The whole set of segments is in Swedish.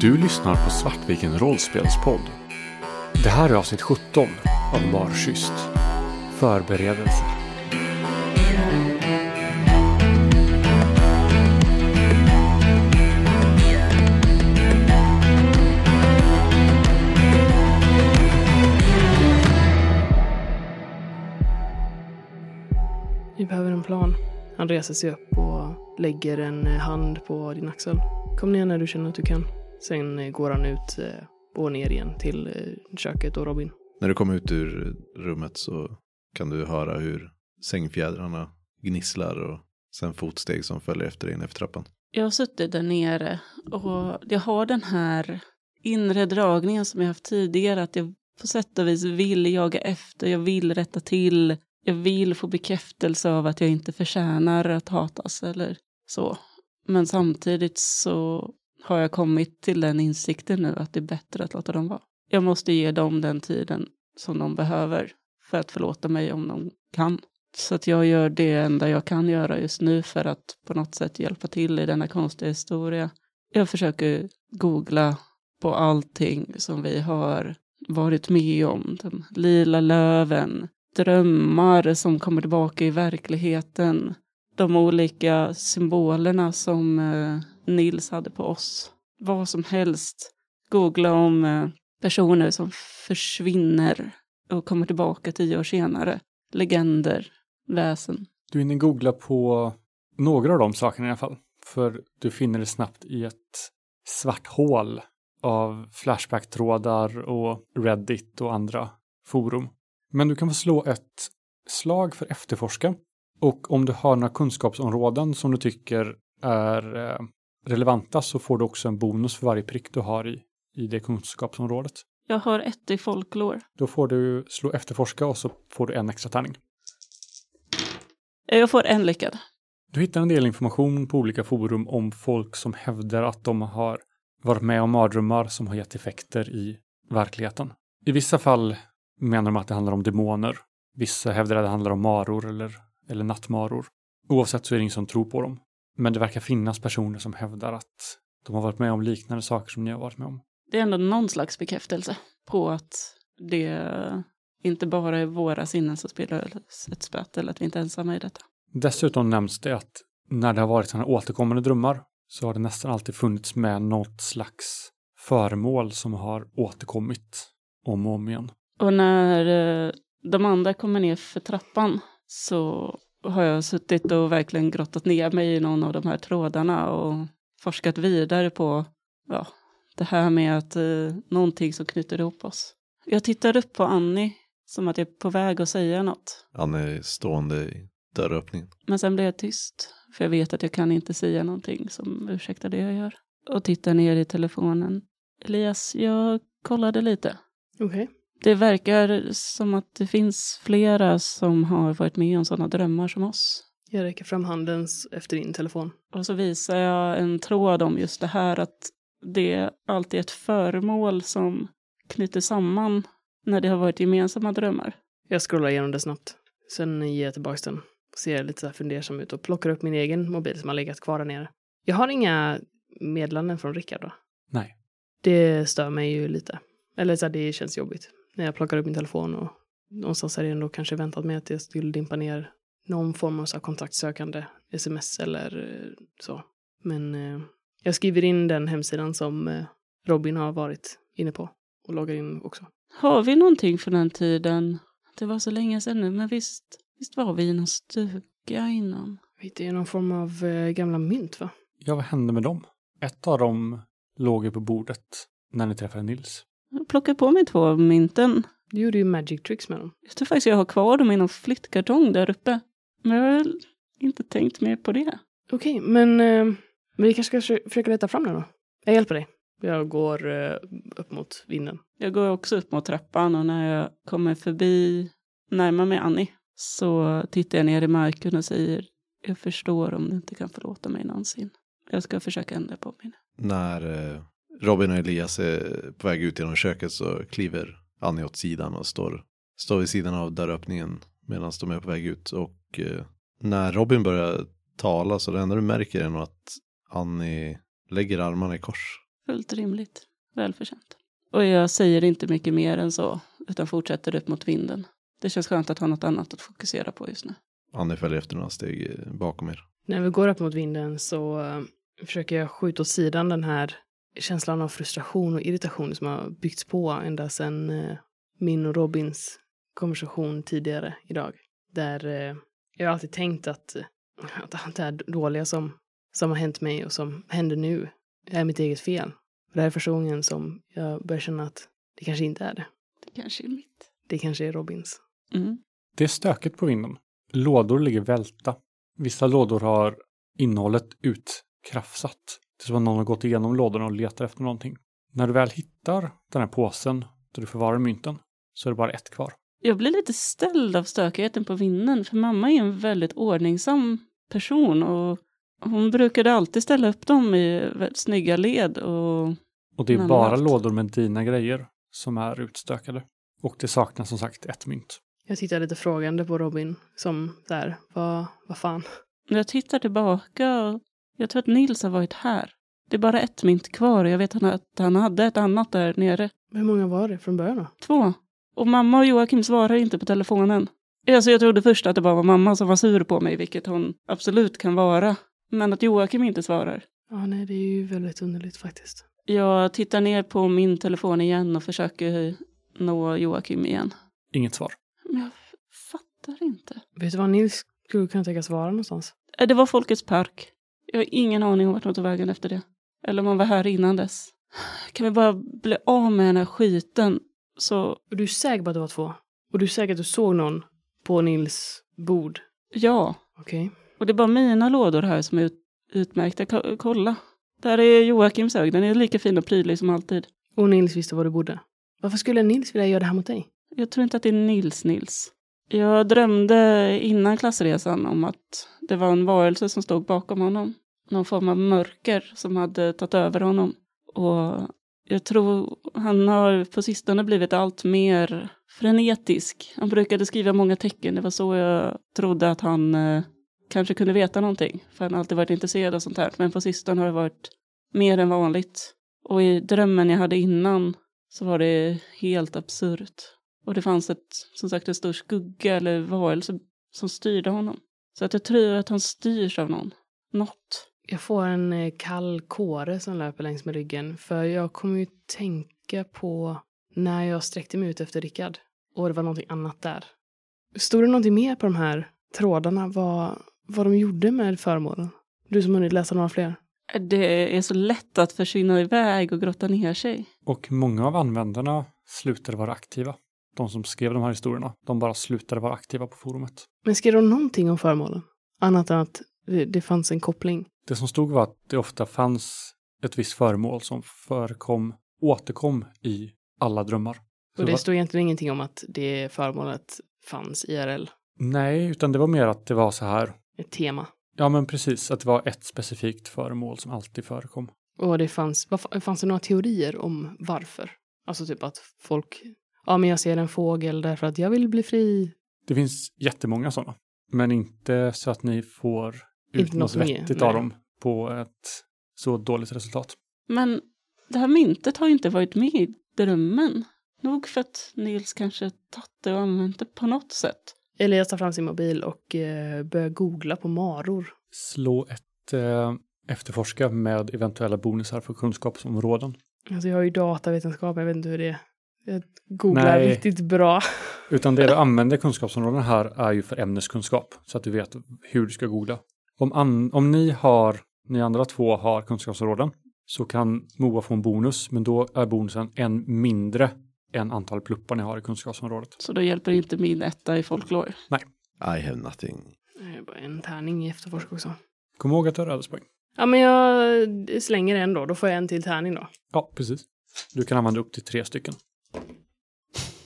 Du lyssnar på Svartviken rollspelspodd. Det här är avsnitt 17 av Marschyst. Förberedelser. Vi behöver en plan. Han reser sig upp och lägger en hand på din axel. Kom ner när du känner att du kan. Sen eh, går han ut eh, och ner igen till eh, köket och Robin. När du kommer ut ur rummet så kan du höra hur sängfjädrarna gnisslar och sen fotsteg som följer efter dig in efter trappan. Jag har suttit där nere och jag har den här inre dragningen som jag haft tidigare. Att jag på sätt och vis vill jaga efter, jag vill rätta till. Jag vill få bekräftelse av att jag inte förtjänar att hatas eller så. Men samtidigt så har jag kommit till den insikten nu att det är bättre att låta dem vara. Jag måste ge dem den tiden som de behöver för att förlåta mig om de kan. Så att jag gör det enda jag kan göra just nu för att på något sätt hjälpa till i denna konstiga historia. Jag försöker googla på allting som vi har varit med om. De lila löven, drömmar som kommer tillbaka i verkligheten. De olika symbolerna som eh, Nils hade på oss. Vad som helst. Googla om eh, personer som försvinner och kommer tillbaka tio år senare. Legender, väsen. Du hinner googla på några av de sakerna i alla fall. För du finner det snabbt i ett svart hål av Flashback-trådar och Reddit och andra forum. Men du kan få slå ett slag för efterforska. Och om du har några kunskapsområden som du tycker är eh, relevanta så får du också en bonus för varje prick du har i, i det kunskapsområdet. Jag har ett i folklore. Då får du slå efterforska och så får du en extra tärning. Jag får en lyckad. Du hittar en del information på olika forum om folk som hävdar att de har varit med om mardrömmar som har gett effekter i verkligheten. I vissa fall menar de att det handlar om demoner. Vissa hävdar att det handlar om maror eller, eller nattmaror. Oavsett så är det ingen som tror på dem. Men det verkar finnas personer som hävdar att de har varit med om liknande saker som ni har varit med om. Det är ändå någon slags bekräftelse på att det inte bara är våra sinnen som spelar ett spöt eller att vi inte är ensamma i detta. Dessutom nämns det att när det har varit sådana återkommande drömmar så har det nästan alltid funnits med något slags föremål som har återkommit om och om igen. Och när eh, de andra kommer ner för trappan så har jag suttit och verkligen grottat ner mig i någon av de här trådarna och forskat vidare på ja, det här med att eh, någonting som knyter ihop oss. Jag tittar upp på Annie som att jag är på väg att säga något. Han är stående i dörröppningen. Men sen blir jag tyst, för jag vet att jag kan inte säga någonting som ursäktar det jag gör. Och tittar ner i telefonen. Elias, jag kollade lite. Okej. Det verkar som att det finns flera som har varit med om sådana drömmar som oss. Jag räcker fram handen efter din telefon. Och så visar jag en tråd om just det här att det är alltid ett föremål som knyter samman när det har varit gemensamma drömmar. Jag scrollar igenom det snabbt. Sen ger jag tillbaka den. Ser lite så här fundersam ut och plockar upp min egen mobil som har legat kvar där nere. Jag har inga meddelanden från Rickard då. Nej. Det stör mig ju lite. Eller så här, det känns jobbigt. När jag plockar upp min telefon och någonstans är det ändå kanske väntat mig att jag skulle dimpa ner någon form av så kontaktsökande sms eller eh, så. Men eh, jag skriver in den hemsidan som eh, Robin har varit inne på och loggar in också. Har vi någonting från den tiden? Det var så länge sedan nu, men visst, visst var vi i någon stuga innan? Det är någon form av eh, gamla mynt va? Ja, vad hände med dem? Ett av dem låg ju på bordet när ni träffade Nils. Jag plockade på mig två av mynten. Du gjorde ju magic tricks med dem. Jag tror faktiskt jag har kvar dem i någon flyttkartong där uppe. Men jag har väl inte tänkt mer på det. Okej, men, eh, men vi kanske ska försöka leta fram den då. Jag hjälper dig. Jag går eh, upp mot vinden. Jag går också upp mot trappan och när jag kommer förbi, närmar mig Annie, så tittar jag ner i marken och säger jag förstår om du inte kan förlåta mig någonsin. Jag ska försöka ändra på mig. nu." När eh, Robin och Elias är på väg ut genom köket så kliver Annie åt sidan och står, står vid sidan av dörröppningen medan de är på väg ut. Och eh, när Robin börjar tala så det enda du märker är nog att Annie lägger armarna i kors. Fullt rimligt. Välförtjänt. Och jag säger inte mycket mer än så, utan fortsätter upp mot vinden. Det känns skönt att ha något annat att fokusera på just nu. Annie följer efter några steg bakom er. När vi går upp mot vinden så eh, försöker jag skjuta åt sidan den här känslan av frustration och irritation som har byggts på ända sedan eh, min och Robins konversation tidigare idag. Där eh, jag har alltid tänkt att, att allt det här dåliga som, som har hänt mig och som händer nu är mitt eget fel. Det här är första gången som jag börjar känna att det kanske inte är det. Det kanske är mitt. Det kanske är Robins. Mm. Det är stökigt på vinden. Lådor ligger välta. Vissa lådor har innehållet utkrafsat. Det är som att någon har gått igenom lådorna och letar efter någonting. När du väl hittar den här påsen där du förvarar mynten så är det bara ett kvar. Jag blir lite ställd av stökigheten på vinden, för mamma är en väldigt ordningsam person och hon brukade alltid ställa upp dem i väldigt snygga led och Och det är bara allt. lådor med dina grejer som är utstökade. Och det saknas som sagt ett mynt. Jag tittar lite frågande på Robin som där, vad, vad fan. jag tittar tillbaka och jag tror att Nils har varit här. Det är bara ett mynt kvar och jag vet att han hade ett annat där nere. Hur många var det från början då? Två. Och mamma och Joakim svarar inte på telefonen. Alltså jag trodde först att det bara var mamma som var sur på mig, vilket hon absolut kan vara. Men att Joakim inte svarar. Ja, nej, det är ju väldigt underligt faktiskt. Jag tittar ner på min telefon igen och försöker nå Joakim igen. Inget svar. Men jag fattar inte. Vet du var Nils skulle kunna tänkas vara någonstans? Eh, Det var Folkets park. Jag har ingen aning om vart de tog vägen efter det. Eller om han var här innan dess. Kan vi bara bli av med den här skiten så, Och du är säker på att det var två? Och du är säker att du såg någon på Nils bord? ja. Okej. Och det är bara mina lådor här som är ut, utmärkta. Ko- kolla. Där är Joakims hög. Den är lika fin och prydlig som alltid. Och Nils visste var du bodde? Varför skulle Nils vilja göra det här mot dig? Jag tror inte att det är Nils Nils. Jag drömde innan klassresan om att det var en varelse som stod bakom honom. Någon form av mörker som hade tagit över honom. Och jag tror han har på sistone blivit allt mer frenetisk. Han brukade skriva många tecken. Det var så jag trodde att han eh, kanske kunde veta någonting. För han har alltid varit intresserad av sånt här. Men på sistone har det varit mer än vanligt. Och i drömmen jag hade innan så var det helt absurt. Och det fanns ett, som sagt, en stor skugga eller varelse som styrde honom. Så att jag tror att han styrs av någon. Något. Jag får en eh, kall kåre som löper längs med ryggen. För jag kommer ju tänka på när jag sträckte mig ut efter Rickard. Och det var någonting annat där. Stod det någonting mer på de här trådarna? Vad, vad de gjorde med föremålen? Du som hunnit läsa några fler. Det är så lätt att försvinna iväg och grotta ner sig. Och många av användarna slutade vara aktiva. De som skrev de här historierna, de bara slutade vara aktiva på forumet. Men skrev de någonting om föremålen? Annat än att det, fanns en koppling. Det som stod var att det ofta fanns ett visst föremål som förekom, återkom i alla drömmar. Så Och det var- stod egentligen ingenting om att det föremålet fanns IRL. Nej, utan det var mer att det var så här. Ett tema. Ja, men precis, att det var ett specifikt föremål som alltid förekom. Och det fanns, fanns det några teorier om varför? Alltså typ att folk, ja men jag ser en fågel därför att jag vill bli fri. Det finns jättemånga sådana, men inte så att ni får ut Inte något något vettigt av dem på ett så dåligt resultat. Men det här myntet har ju inte varit med i drömmen. Nog för att Nils kanske tagit det och använt det på något sätt. Elias tar fram sin mobil och eh, börjar googla på maror. Slå ett eh, efterforska med eventuella bonusar för kunskapsområden. Alltså jag har ju datavetenskap, jag vet inte hur det Nej. riktigt bra. Utan det du använder kunskapsområden här är ju för ämneskunskap, så att du vet hur du ska googla. Om, an, om ni har, ni andra två har kunskapsområden, så kan Moa få en bonus, men då är bonusen en mindre än antal pluppar ni har i kunskapsområdet. Så då hjälper inte min etta i folklore. I have nothing. Det är bara en tärning i efterforsk också. Kom ihåg att du har ödespoäng. Ja men jag slänger en då, då får jag en till tärning då. Ja, precis. Du kan använda upp till tre stycken.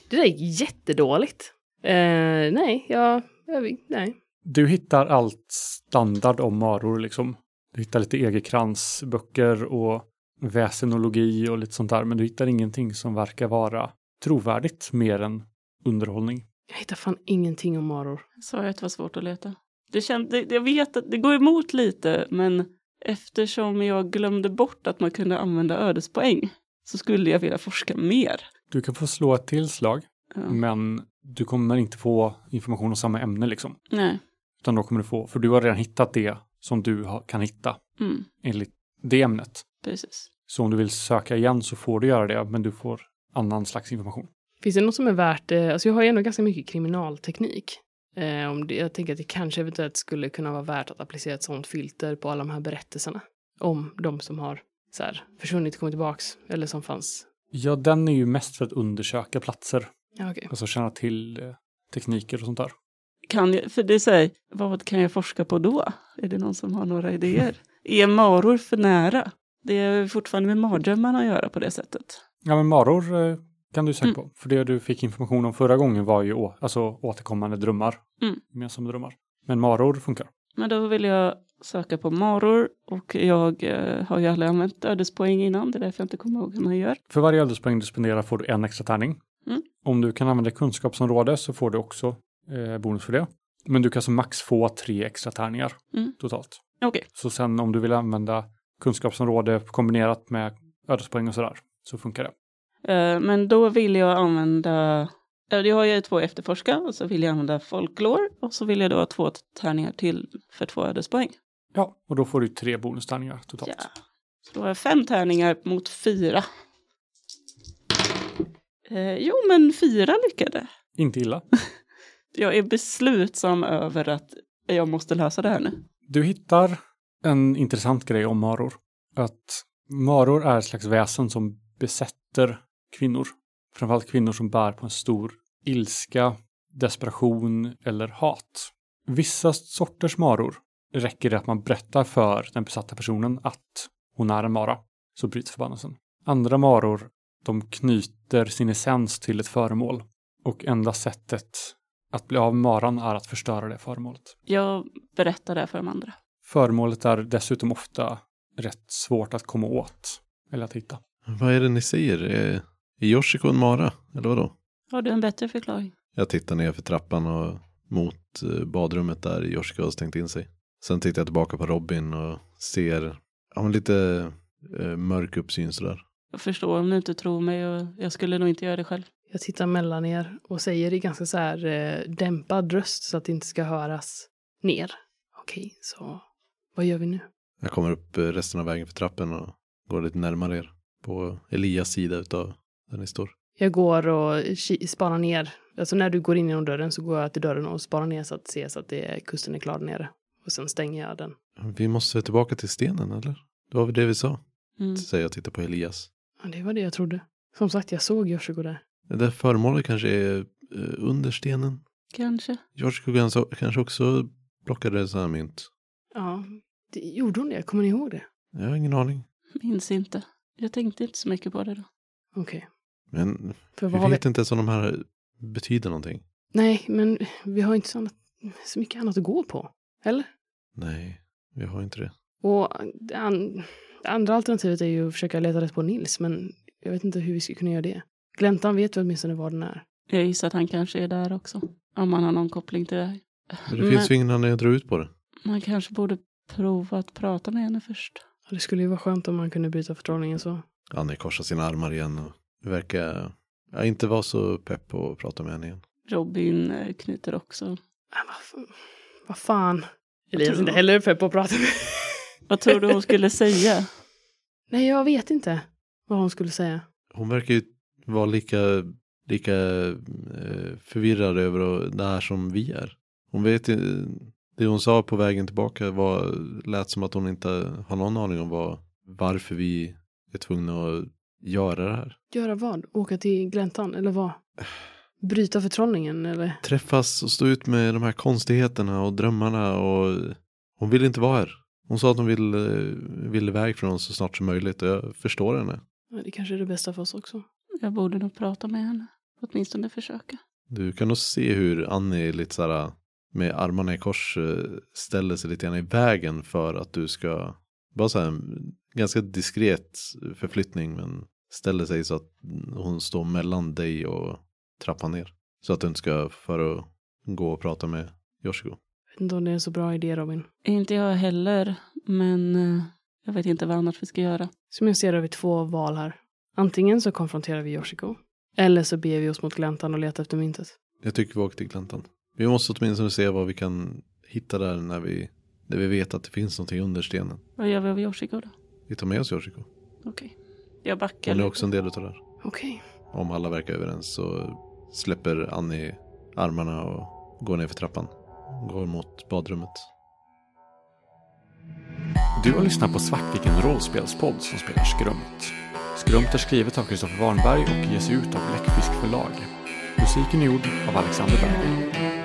Det där gick jättedåligt. Eh, nej, jag, jag, nej. Du hittar allt standard om maror liksom. Du hittar lite egerkransböcker och väsenologi och lite sånt där, men du hittar ingenting som verkar vara trovärdigt mer än underhållning. Jag hittar fan ingenting om maror. Sa jag att det var svårt att leta? Det känd, det, jag vet att det går emot lite, men eftersom jag glömde bort att man kunde använda ödespoäng så skulle jag vilja forska mer. Du kan få slå ett tillslag, Ja. men du kommer inte få information om samma ämne liksom. Nej. Utan då kommer du få, för du har redan hittat det som du kan hitta Mm, enligt det ämnet. precis. Så om du vill söka igen så får du göra det, men du får annan slags information. Finns det något som är värt, eh, alltså jag har ju ändå ganska mycket kriminalteknik. Eh, om det, jag tänker att det kanske eventuellt skulle kunna vara värt att applicera ett sånt filter på alla de här berättelserna. Om de som har så här, försvunnit och kommit tillbaks, eller som fanns. Ja, den är ju mest för att undersöka platser, okej. alltså känna till eh, tekniker och sånt där. Kan jag, för det säger, vad kan jag forska på då? Är det någon som har några idéer? Är maror för nära? Det är fortfarande med mardrömmarna att göra på det sättet. Ja, men maror eh, kan du söka Mm. på. För det du fick information om förra gången var ju å, alltså återkommande drömmar. Mm. Gemensamma drömmar. Men maror funkar. Men då vill jag söka på maror och jag eh, har ju aldrig använt ödespoäng innan. Det är därför jag inte kommer ihåg hur man gör. För varje ödespoäng du spenderar får du en extra tärning. Mm. Om du kan använda kunskapsområde så får du också eh, bonus för det. Men du kan som max få tre extra tärningar Mm. totalt. Okej, Så sen om du vill använda kunskapsområde kombinerat med ödespoäng och sådär så funkar det. eh, men då vill jag använda jag har ju två efterforska och så vill jag använda folklore och så vill jag då ha två tärningar till för två ödespoäng. Ja, och då får du tre bonustärningar totalt. Ja. Så då har jag fem tärningar mot fyra. Eh, jo, men fyra lyckade. Inte illa. Jag är beslutsam över att jag måste lösa det här nu. Du hittar en intressant grej om maror. Att maror är ett slags väsen som besätter kvinnor. Framförallt kvinnor som bär på en stor ilska, desperation eller hat. Vissa sorters maror räcker det att man berättar för den besatta personen att hon är en mara, så bryts förbannelsen. Andra maror, de knyter sin essens till ett föremål. Och enda sättet att bli av med maran är att förstöra det föremålet. Jag berättar det för de andra. Föremålet är dessutom ofta rätt svårt att komma åt eller att hitta. Vad är det ni säger? Är, Yoshiko en mara? Eller vadå? Har du en bättre förklaring? Jag tittar ner för trappan och mot eh, badrummet där Yoshiko har stängt in sig. Sen tittar jag tillbaka på Robin och ser ja, men lite eh, mörk uppsyn sådär. Jag förstår om du inte tror mig och jag skulle nog inte göra det själv. Jag tittar mellan er och säger i ganska så här eh, dämpad röst så att det inte ska höras ner. Okej, så vad gör vi nu? Jag kommer upp eh, resten av vägen för trappen och går lite närmare er. På Elias sida utav där ni står. Jag går och spanar ner. Alltså när du går in genom dörren så går jag till dörren och spanar ner så att se så att det är, kusten är klar där nere. Och sen stänger jag den. Vi måste tillbaka till stenen eller? Det var väl det vi sa? Mm. Säger jag tittar på Elias. Ja, det var det jag trodde. Som sagt, jag såg Yoshiko där. Det där föremålet kanske är eh, under stenen. Kanske. Yoshiko kanske- också plockade sådana här mynt. Ja, det, gjorde hon det? Kommer ni ihåg det? Jag har ingen aning. Minns inte. Jag tänkte inte så mycket på det då. Okej. Men För vi har vi? vet inte ens om de här betyder någonting. Nej, men vi har inte så, annat, så mycket annat att gå på. Eller? Nej, vi har inte det. Och det, an, det andra alternativet är ju att försöka leta rätt på Nils, men jag vet inte hur vi ska kunna göra det. Gläntan vet väl åtminstone var den är. Jag gissar att han kanske är där också. Om han har någon koppling till det här. Men det finns ju ingen anledning att dra ut på det. Man kanske borde prova att prata med henne först. Det skulle ju vara skönt om man kunde bryta förtrollningen så. Annie korsar sina armar igen och verkar ja, inte vara så pepp på att prata med henne igen. Robin eh, knyter också. Äh, vad, vad fan. Elias är inte heller pepp på att prata med. Vad tror du hon skulle säga? Nej, jag vet inte vad hon skulle säga. Hon verkar ju vara lika, lika eh, förvirrad över det här som vi är. Hon vet ju, det hon sa på vägen tillbaka var, lät som att hon inte har någon aning om vad, varför vi är tvungna att göra det här. Göra vad? Åka till gläntan, eller vad? Bryta förtrollningen, eller? Träffas och stå ut med de här konstigheterna och drömmarna och hon vill inte vara här. Hon sa att hon vill, eh, vill iväg från oss så snart som möjligt och jag förstår henne. Ja, det kanske är det bästa för oss också. Jag borde nog prata med henne. Åtminstone försöka. Du kan nog se hur Annie lite såhär med armarna i kors eh, ställer sig lite grann i vägen för att du ska, bara så här en ganska diskret förflyttning men ställer sig så att hon står mellan dig och trappan ner. Så att du inte ska för att gå och prata med Yoshiko. Jag vet inte om det är en så bra idé Robin. Inte jag heller, men eh, jag vet inte vad annat vi ska göra. Som jag ser har vi två val här. Antingen så konfronterar vi Yoshiko. Eller så beger vi oss mot gläntan och letar efter myntet. Jag tycker vi åker till gläntan. Vi måste åtminstone se vad vi kan hitta där när vi, när vi vet att det finns någonting under stenen. Vad gör vi av Yoshiko då? Vi tar med oss Yoshiko. Okej. Jag backar Hon är lite. också en del av det här. Okej. Om alla verkar överens så släpper Annie armarna och går ner för trappan. Går mot badrummet. Du har lyssnat på Svartviken rollspelspodd som spelar Skrumpt. Skrumpt är skrivet av Kristoffer Warnberg och ges ut av Bläckfisk förlag. Musiken är gjord av Alexander Berg.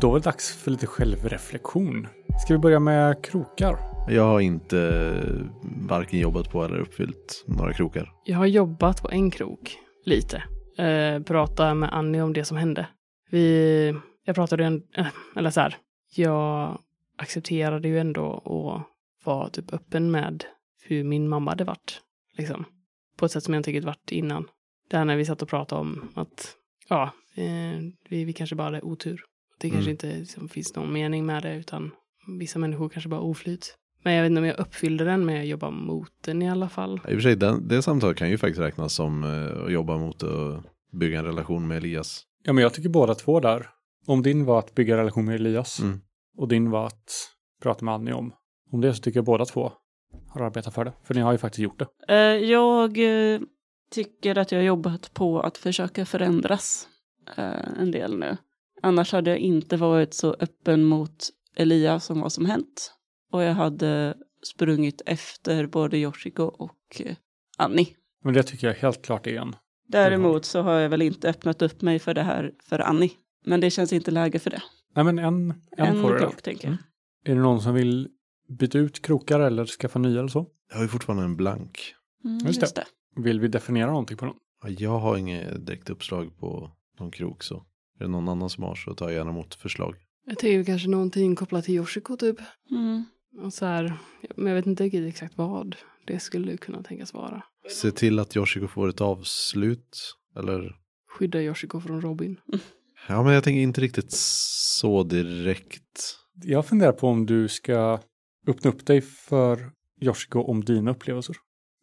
Då är det dags för lite självreflektion. Ska vi börja med krokar? Jag har inte eh, varken jobbat på eller uppfyllt några krokar. Jag har jobbat på en krok. Lite. Eh, prata med Annie om det som hände. Vi, jag pratade en, eh, eller så här. Jag accepterade ju ändå att vara typ öppen med hur min mamma hade varit. Liksom. På ett sätt som jag inte riktigt varit innan. Där när vi satt och pratade om att ja, eh, vi, vi kanske bara hade otur. Det kanske Mm. inte liksom, finns någon mening med det utan vissa människor kanske bara oflyt. Men jag vet inte om jag uppfyllde den med att jobba mot den i alla fall. I och för sig, den, det samtalet kan ju faktiskt räknas som eh, att jobba mot att bygga en relation med Elias. Ja, men jag tycker båda två där. Om din var att bygga relation med Elias Mm. och din var att prata med Annie om. Om det så tycker jag båda två har arbetat för det. För ni har ju faktiskt gjort det. Eh, Jag eh, tycker att jag har jobbat på att försöka förändras eh, en del nu. Annars hade jag inte varit så öppen mot Elias om vad som hänt. Och jag hade sprungit efter både Yoshiko och eh, Annie. Men det tycker jag helt klart är en. Däremot så har jag väl inte öppnat upp mig för det här för Annie. Men det känns inte läge för det. Nej, men en, en, En får du krok tänker jag. Är det någon som vill byta ut krokar eller skaffa nya eller så? Jag har ju fortfarande en blank. Mm, Just just, det. det. Vill vi definiera någonting på den? Ja, Jag har inget direkt uppslag på någon krok så. Är det någon annan som har så tar jag gärna emot förslag. Jag tänker kanske någonting kopplat till Yoshiko typ. Mm. Och så här, men jag vet inte riktigt exakt vad det skulle kunna tänkas vara. Se till att Yoshiko får ett avslut. Eller? Skydda Yoshiko från Robin. Ja men jag tänker inte riktigt så direkt. Jag funderar på om du ska öppna upp dig för Yoshiko om dina upplevelser.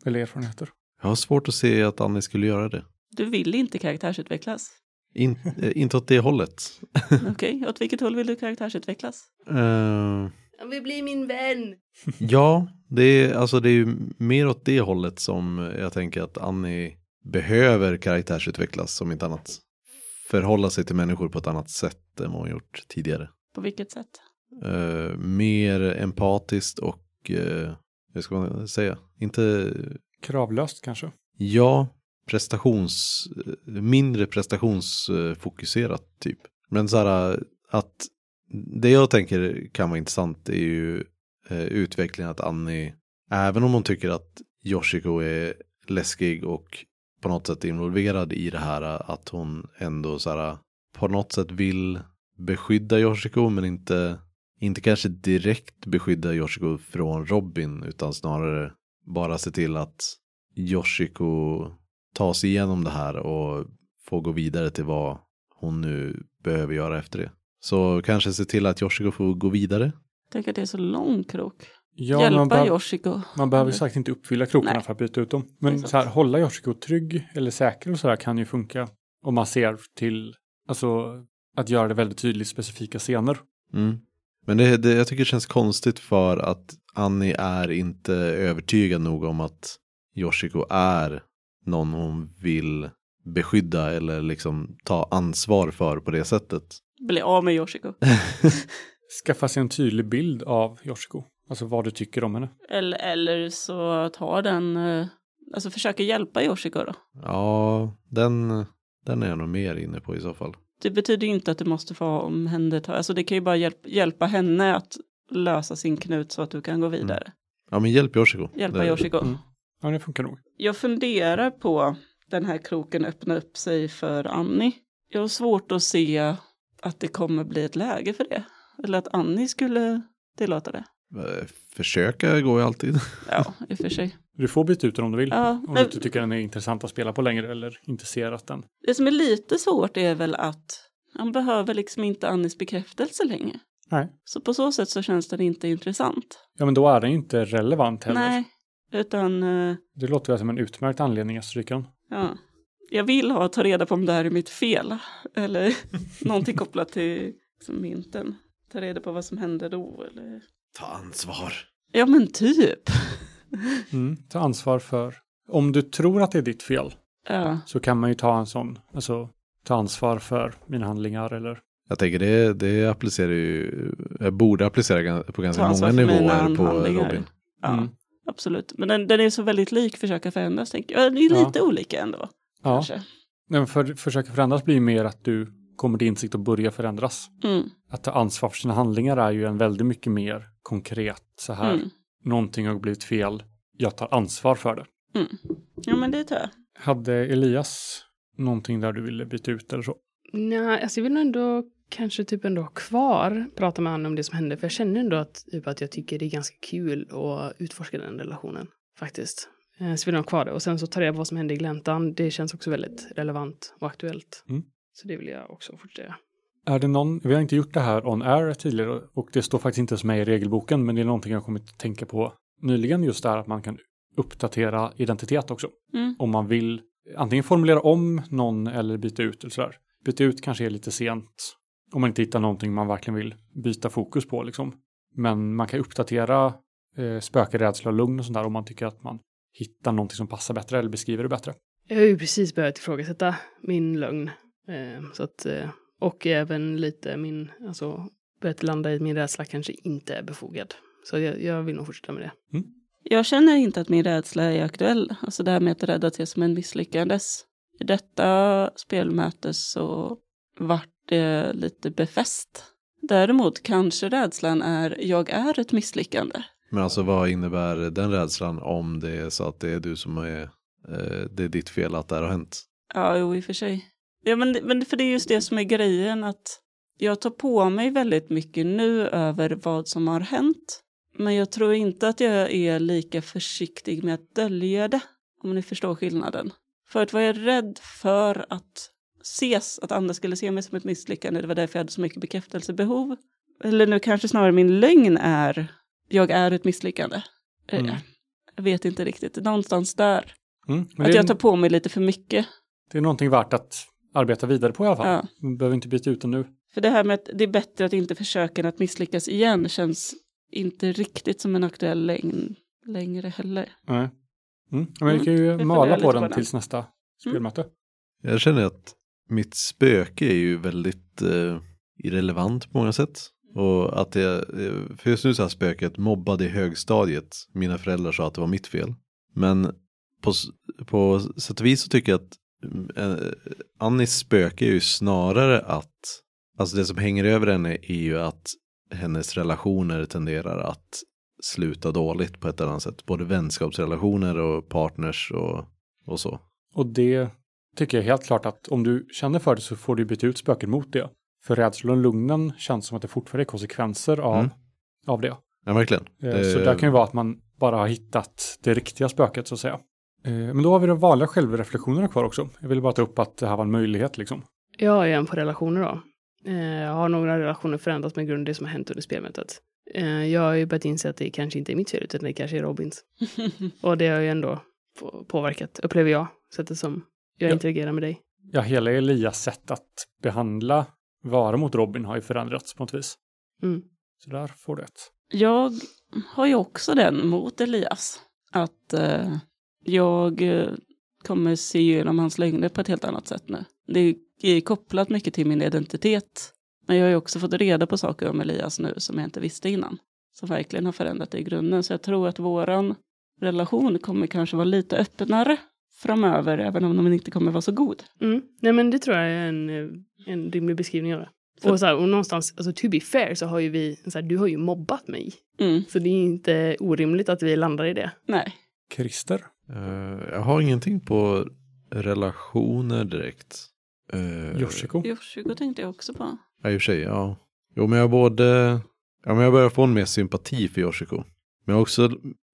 Eller erfarenheter. Jag har svårt att se att Annie skulle göra det. Du vill inte karaktärsutvecklas. In, eh, inte åt det hållet. Okej, åt vilket håll vill du karaktärsutvecklas? Eh, Han vill bli min vän! ja, det är, alltså det är ju mer åt det hållet som jag tänker att Annie behöver karaktärsutvecklas som inte annat. Förhålla sig till människor på ett annat sätt än vad hon gjort tidigare. På vilket sätt? Eh, mer empatiskt och, uh, hur ska man säga, inte, Kravlöst kanske. ja, prestations, mindre prestationsfokuserat typ. Men så här att det jag tänker kan vara intressant är ju eh, utvecklingen att Annie, även om hon tycker att Yoshiko är läskig och på något sätt involverad i det här, att hon ändå så här på något sätt vill beskydda Yoshiko men inte, inte kanske direkt beskydda Yoshiko från Robin utan snarare bara se till att Yoshiko tar sig igenom det här och får gå vidare till vad hon nu behöver göra efter det. Så kanske se till att Yoshiko får gå vidare. Tänk att det är så lång krok. Ja, Hjälpa man, Yoshiko. man behöver ju sagt inte uppfylla krokarna Nej. för att byta ut dem. Men så här, hålla Yoshiko trygg eller säker och sådär kan ju funka. Om man ser till, alltså att göra det väldigt tydligt specifika scener. Mm. Men det, det, jag tycker det känns konstigt för att Annie är inte övertygad nog om att Yoshiko är någon hon vill beskydda eller liksom ta ansvar för på det sättet. Bli av med Yoshiko. Skaffa sig en tydlig bild av Yoshiko. Alltså vad du tycker om henne. Eller, eller så tar den, eh, alltså försöker hjälpa Yoshiko då. Ja, den, den är jag nog mer inne på i så fall. Det betyder ju inte att du måste få omhänderta, alltså det kan ju bara hjälp, hjälpa henne att lösa sin knut så att du kan gå vidare. Ja, men hjälp Yoshiko. Hjälpa Det- Yoshiko. Mm. Ja, det funkar nog. Jag funderar på den här kroken öppna upp sig för Annie. Jag har svårt att se att det kommer bli ett läge för det. Eller att Annie skulle tillåta det. Eh, Försöka går ju alltid. Ja, i och för sig. Du får byta ut den om du vill. Ja, Om du inte tycker den är intressant att spela på längre eller inte ser att den... det som är lite svårt är väl att han behöver liksom inte Annis bekräftelse längre. Nej. Så på så sätt så känns den inte intressant. Ja, men då är den ju inte relevant heller. Nej, utan eh, Det låter väl som en utmärkt anledning att stryka den. ja. jag vill ha ta reda på om det här är mitt fel. Eller någonting kopplat till liksom, mynten. Ta reda på vad som hände då. Eller... Ta ansvar. Ja men typ. Mm. Ta ansvar för... Om du tror att det är ditt fel Ja, så kan man ju ta en sån, alltså ta ansvar för mina handlingar eller... Jag tänker det, det applicerar ju, jag borde applicera på ganska många nivåer på handlingar. Robin. ja Mm. Absolut. Men den, den är så väldigt lik försöka förändras. Tänker jag. Det är Ja. lite olika ändå. Ja, Kanske. Men för, försöka förändras blir mer att du kommer till insikt och börjar förändras. Mm, Att ta ansvar för sina handlingar är ju en väldigt mycket mer konkret så här. mm, Någonting har blivit fel, jag tar ansvar för det. mm. Ja men det tror jag. Hade Elias någonting där du ville byta ut eller så? Nej, alltså jag vill nog ändå kanske typ ändå ha kvar, prata med honom om det som hände. För jag känner ändå att, typ, att jag tycker det är ganska kul att utforska den relationen. Faktiskt. Eh, Så vill jag ha kvar det. Och sen så tar jag vad som hände i gläntan. Det känns också väldigt relevant och aktuellt. Mm. Så det vill jag också fortsätta. Är det någon, vi har inte gjort det här on air tidigare och det står faktiskt inte som är i regelboken men det är någonting jag kommit att tänka på nyligen just där att man kan uppdatera identitet också. Mm. Om man vill antingen formulera om någon eller byta ut eller sådär. Byta ut kanske är lite sent om man inte hittar någonting man verkligen vill byta fokus på liksom. Men man kan uppdatera eh, spöke, rädsla och lugn och sånt där om man tycker att man hittar någonting som passar bättre eller beskriver det bättre. Jag har ju precis börjat ifrågasätta min lögn. Eh, så att, eh, och även lite min, alltså börjat landa i att min rädsla kanske inte är befogad. Så jag, jag vill nog fortsätta med det. Jag känner inte att min rädsla är aktuell. Alltså det här med att rädda till som en misslyckandes. I detta spelmöte så vart det lite befäst. Däremot kanske rädslan är jag är ett misslyckande. Men alltså vad innebär den rädslan om det är så att det är du som är, eh, det är ditt fel att det här har hänt? Ja, jo i och för sig. Ja, men, men för det är just det som är grejen att jag tar på mig väldigt mycket nu över vad som har hänt. Men jag tror inte att jag är lika försiktig med att dölja det. Om ni förstår skillnaden. Förut var jag rädd för att ses, att andra skulle se mig som ett misslyckande. Det var därför jag hade så mycket bekräftelsebehov. Eller nu kanske snarare min lögn är, jag är ett misslyckande. Eh, Mm. Jag vet inte riktigt, någonstans där. Mm. Att jag tar på mig lite för mycket. det är någonting värt att arbeta vidare på i alla fall. Ja. Man behöver inte byta ut den nu. För det här med att det är bättre att inte försöka än att misslyckas igen känns inte riktigt som en aktuell längd längre heller. Nej. Mm. Men vi kan Mm, ju vi får mala på den på den. tills nästa spelmöte. Jag känner att mitt spöke är ju väldigt eh, irrelevant på många sätt. Och att jag, eh, för just nu så har spöket mobbade i högstadiet. Mina föräldrar sa att det var mitt fel. Men på, på sätt och vis så tycker jag att eh, Annis spöke är ju snarare att, alltså det som hänger över henne är ju att hennes relationer tenderar att sluta dåligt på ett eller annat sätt. Både vänskapsrelationer och partners och, och så. Och det tycker jag helt klart att om du känner för det så får du byta ut spöken mot det. För rädslan och lugnen känns som att det fortfarande är konsekvenser av, Mm. av det. Ja, verkligen. Eh, Så Eh, där kan ju vara att man bara har hittat det riktiga spöket så att säga. Eh, Men då har vi de vanliga självreflektionerna kvar också. Jag ville bara ta upp att det här var en möjlighet liksom. Jag är en på relationer då. Eh, Jag har några relationer förändrats med grund av det som har hänt under spelmötet. Jag har ju börjat inse att det kanske inte är mitt fel utan det kanske är Robins. Och det har ju ändå på- påverkat, upplever jag, sättet som jag Ja. interagerar med dig. Ja, hela Elias sätt att behandla vara mot Robin har ju förändrats på något vis. Mm. Så där får du ett. Jag har ju också den mot Elias. Att eh, jag eh, kommer se igenom hans lögner på ett helt annat sätt nu. Det är kopplat mycket till min identitet. Men jag har ju också fått reda på saker om Elias nu som jag inte visste innan. Som verkligen har förändrat det i grunden. Så jag tror att våran relation kommer kanske vara lite öppnare framöver. Även om den inte kommer vara så god. Mm. Nej men det tror jag är en, eh, en rimlig beskrivning av det. För- Och, så här, och någonstans, alltså to be fair så har ju vi, så här, du har ju mobbat mig. Mm, Så det är inte orimligt att vi landar i det. nej. Christer? Eh, jag har ingenting på relationer direkt. Uh, Yoshiko? Yoshiko tänkte jag också på. Ja, i och för sig, ja. Jo, men jag både Ja, men jag börjar få en mer sympati för Yoshiko. Men jag har också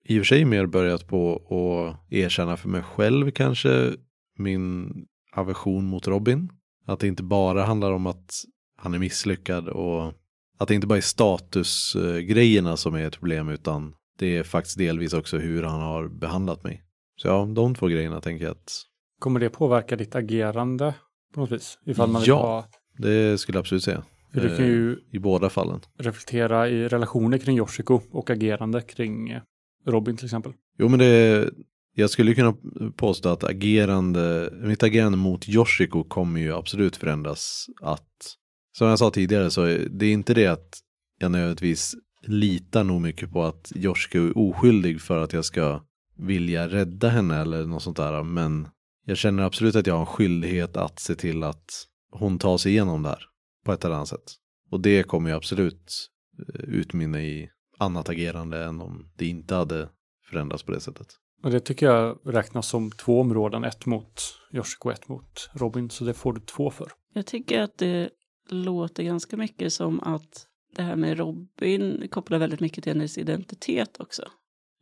i och för sig mer börjat på att erkänna för mig själv kanske min aversion mot Robin. Att det inte bara handlar om att han är misslyckad och att det inte bara är statusgrejerna som är ett problem utan det är faktiskt delvis också hur han har behandlat mig. Så ja, de två grejerna tänker jag att Kommer det påverka ditt agerande på något vis? Ifall man vill Ja. ha, det skulle jag absolut säga. för du kan ju Eh, I båda fallen. reflektera i relationer kring Yoshiko och agerande kring Robin till exempel. Jo men det, jag skulle kunna påstå att agerande, mitt agerande mot Yoshiko kommer ju absolut förändras. Att, som jag sa tidigare så är det är inte det att jag nödvändigtvis litar nog mycket på att Yoshiko är oskyldig för att jag ska vilja rädda henne eller något sånt där. Men jag känner absolut att jag har en skyldighet att se till att hon tar sig igenom det här på ett eller annat sätt. Och det kommer ju absolut eh, utmynna i annat agerande än om det inte hade förändrats på det sättet. Och det tycker jag räknas som två områden, ett mot Yoshiko och ett mot Robin, så det får du två för. Jag tycker att det låter ganska mycket som att det här med Robin kopplar väldigt mycket till hennes identitet också.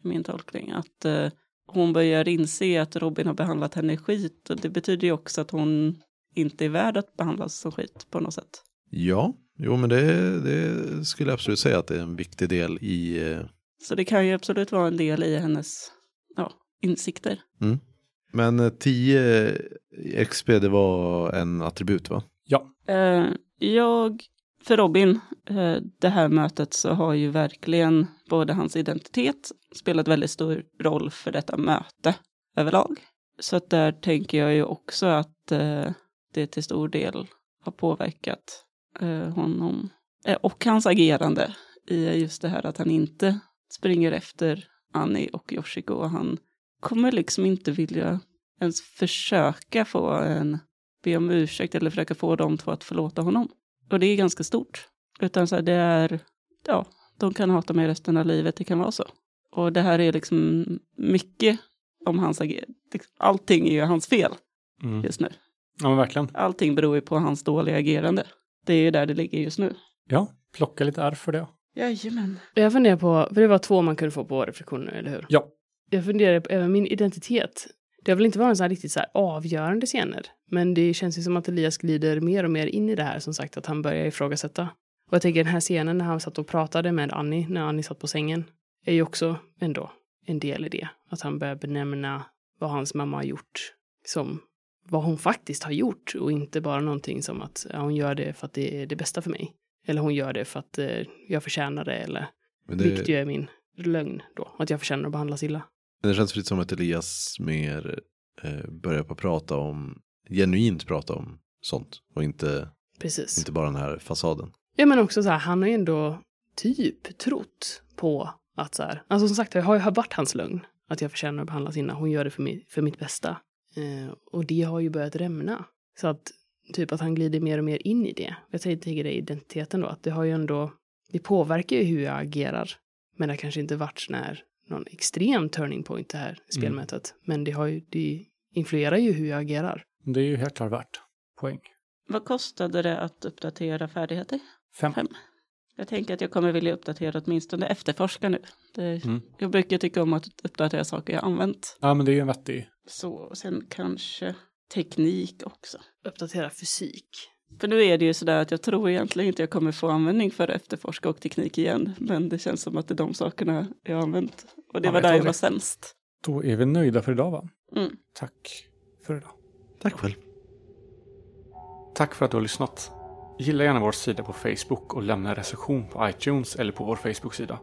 I min tolkning. Att eh, hon börjar inse att Robin har behandlat henne skit. Och det betyder ju också att hon inte är värd att behandlas som skit på något sätt. Ja, jo men det, det skulle jag absolut säga att det är en viktig del i, eh, Så det kan ju absolut vara en del i hennes ja, insikter. men eh, 10 XP det var en attribut va? Ja, Eh, jag, för Robin, eh, det här mötet så har ju verkligen både hans identitet spelat väldigt stor roll för detta möte överlag. Så att där tänker jag ju också att eh, det till stor del har påverkat eh, honom eh, och hans agerande i just det här att han inte springer efter Annie och Yoshiko och han kommer liksom inte vilja ens försöka få en be om ursäkt eller försöka få de två att förlåta honom. Och det är ganska stort. Utan så här, det är, ja, de kan hata mig resten av livet, det kan vara så. Och det här är liksom mycket om hans agerande. Allting är ju hans fel mm. just nu. ja men verkligen. Allting beror ju på hans dåliga agerande. Det är ju där det ligger just nu. Ja, plocka lite R för det. Jajamän. Jag funderar på, för det var två man kunde få på reflektioner, eller hur? Ja, Jag funderar på även min identitet. Det har väl inte varit en sån här riktigt så här avgörande scener. Men det känns ju som att Elias glider mer och mer in i det här, som sagt, att han börjar ifrågasätta. Och jag tänker den här scenen när han satt och pratade med Annie, när Annie satt på sängen, är ju också ändå en del i det. Att han börjar benämna vad hans mamma har gjort som vad hon faktiskt har gjort och inte bara någonting som att ja, hon gör det för att det är det bästa för mig. Eller hon gör det för att eh, jag förtjänar det, eller Men vilket det, ju är min lögn då, att jag förtjänar att behandlas illa. det känns lite som att Elias mer eh, börjar på att prata om, genuint prata om sånt och inte, Precis. inte bara den här fasaden. Ja, men också så här, han har ju ändå typ trott på att så här, alltså som sagt, det har ju varit hans lögn att jag förtjänar att behandlas illa. Hon gör det för, mig, för mitt bästa. Eh, och det har ju börjat rämna. Så att typ att han glider mer och mer in i det. Jag tänker det i identiteten då, att det har ju ändå, det påverkar ju hur jag agerar. Men det har kanske inte varit sån här, någon extrem turning point det här spelmötet. Men det har ju, det influerar ju hur jag agerar. det är ju helt klart värt poäng. Vad kostade det att uppdatera färdigheter? Fem. Fem. Jag tänker att jag kommer vilja uppdatera åtminstone efterforska nu. Det, Mm. Jag brukar tycka om att uppdatera saker jag använt. Ja, men det är ju en vettig. Så och sen kanske teknik också. Uppdatera fysik. För nu är det ju sådär att jag tror egentligen inte jag kommer få användning för efterforska och teknik igen. Men det känns som att det är de sakerna jag har använt. Och det Ja, var jag där jag var det. sämst. Då är vi nöjda för idag, va? Mm. Tack för idag. Tack själv. Tack för att du har lyssnat. Gilla gärna vår sida på Facebook och lämna en recension på iTunes eller på vår Facebook-sida.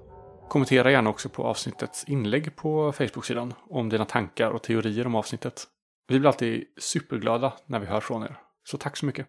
Kommentera gärna också på avsnittets inlägg på Facebook-sidan om dina tankar och teorier om avsnittet. Vi blir alltid superglada när vi hör från er. Så tack så mycket.